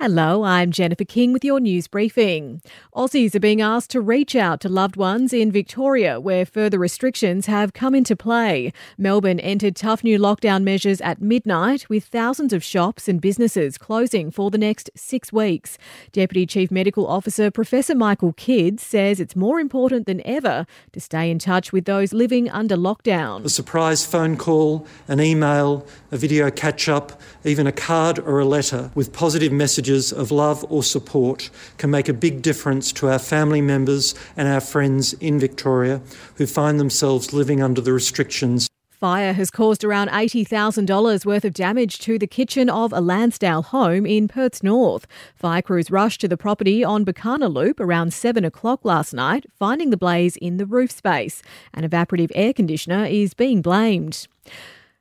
Hello, I'm Jennifer King with your news briefing. Aussies are being asked to reach out to loved ones in Victoria, where further restrictions have come into play. Melbourne entered tough new lockdown measures at midnight, with thousands of shops and businesses closing for the next six weeks. Deputy Chief Medical Officer Professor Michael Kidd says it's more important than ever to stay in touch with those living under lockdown. A surprise phone call, an email, a video catch up, even a card or a letter with positive messages of love or support can make a big difference to our family members and our friends in Victoria who find themselves living under the restrictions Fire has caused around $80,000 worth of damage to the kitchen of a Landsdale home in Perth's north. Fire crews rushed to the property on Bacana Loop around 7 o'clock last night, finding the blaze in the roof space. An evaporative air conditioner is being blamed.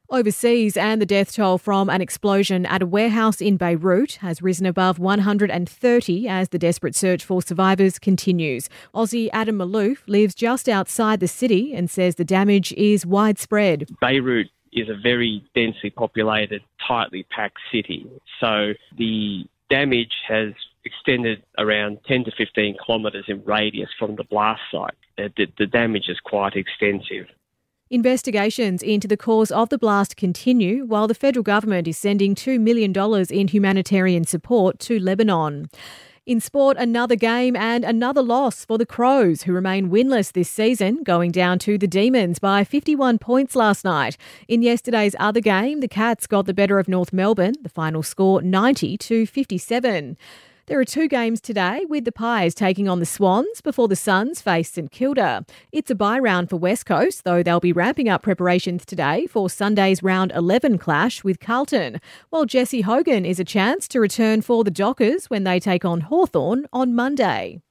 Overseas, and the death toll from an explosion at a warehouse in Beirut has risen above 130 as the desperate search for survivors continues. Aussie Adam Malouf lives just outside the city and says the damage is widespread. Beirut is a very densely populated, tightly packed city. So the damage has extended around 10 to 15 kilometres in radius from the blast site. The, the damage is quite extensive. Investigations into the cause of the blast continue while the federal government is sending $2 million in humanitarian support to Lebanon. In sport, another game and another loss for the Crows, who remain winless this season, going down to the Demons by 51 points last night. In yesterday's other game, the Cats got the better of North Melbourne, the final score 90 to 57. There are two games today, with the Pies taking on the Swans before the Suns face St Kilda. It's a bye round for West Coast, though they'll be ramping up preparations today for Sunday's round 11 clash with Carlton, while Jesse Hogan is a chance to return for the Dockers when they take on Hawthorn on Monday.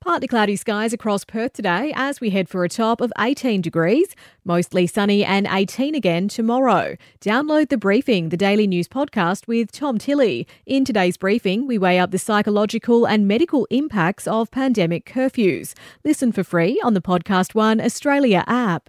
Partly cloudy skies across Perth today as we head for a top of 18 degrees. Mostly sunny and 18 again tomorrow. Download the briefing, the daily news podcast with Tom Tilley. In today's briefing, we weigh up the psychological and medical impacts of pandemic curfews. Listen for free on the Podcast One Australia app.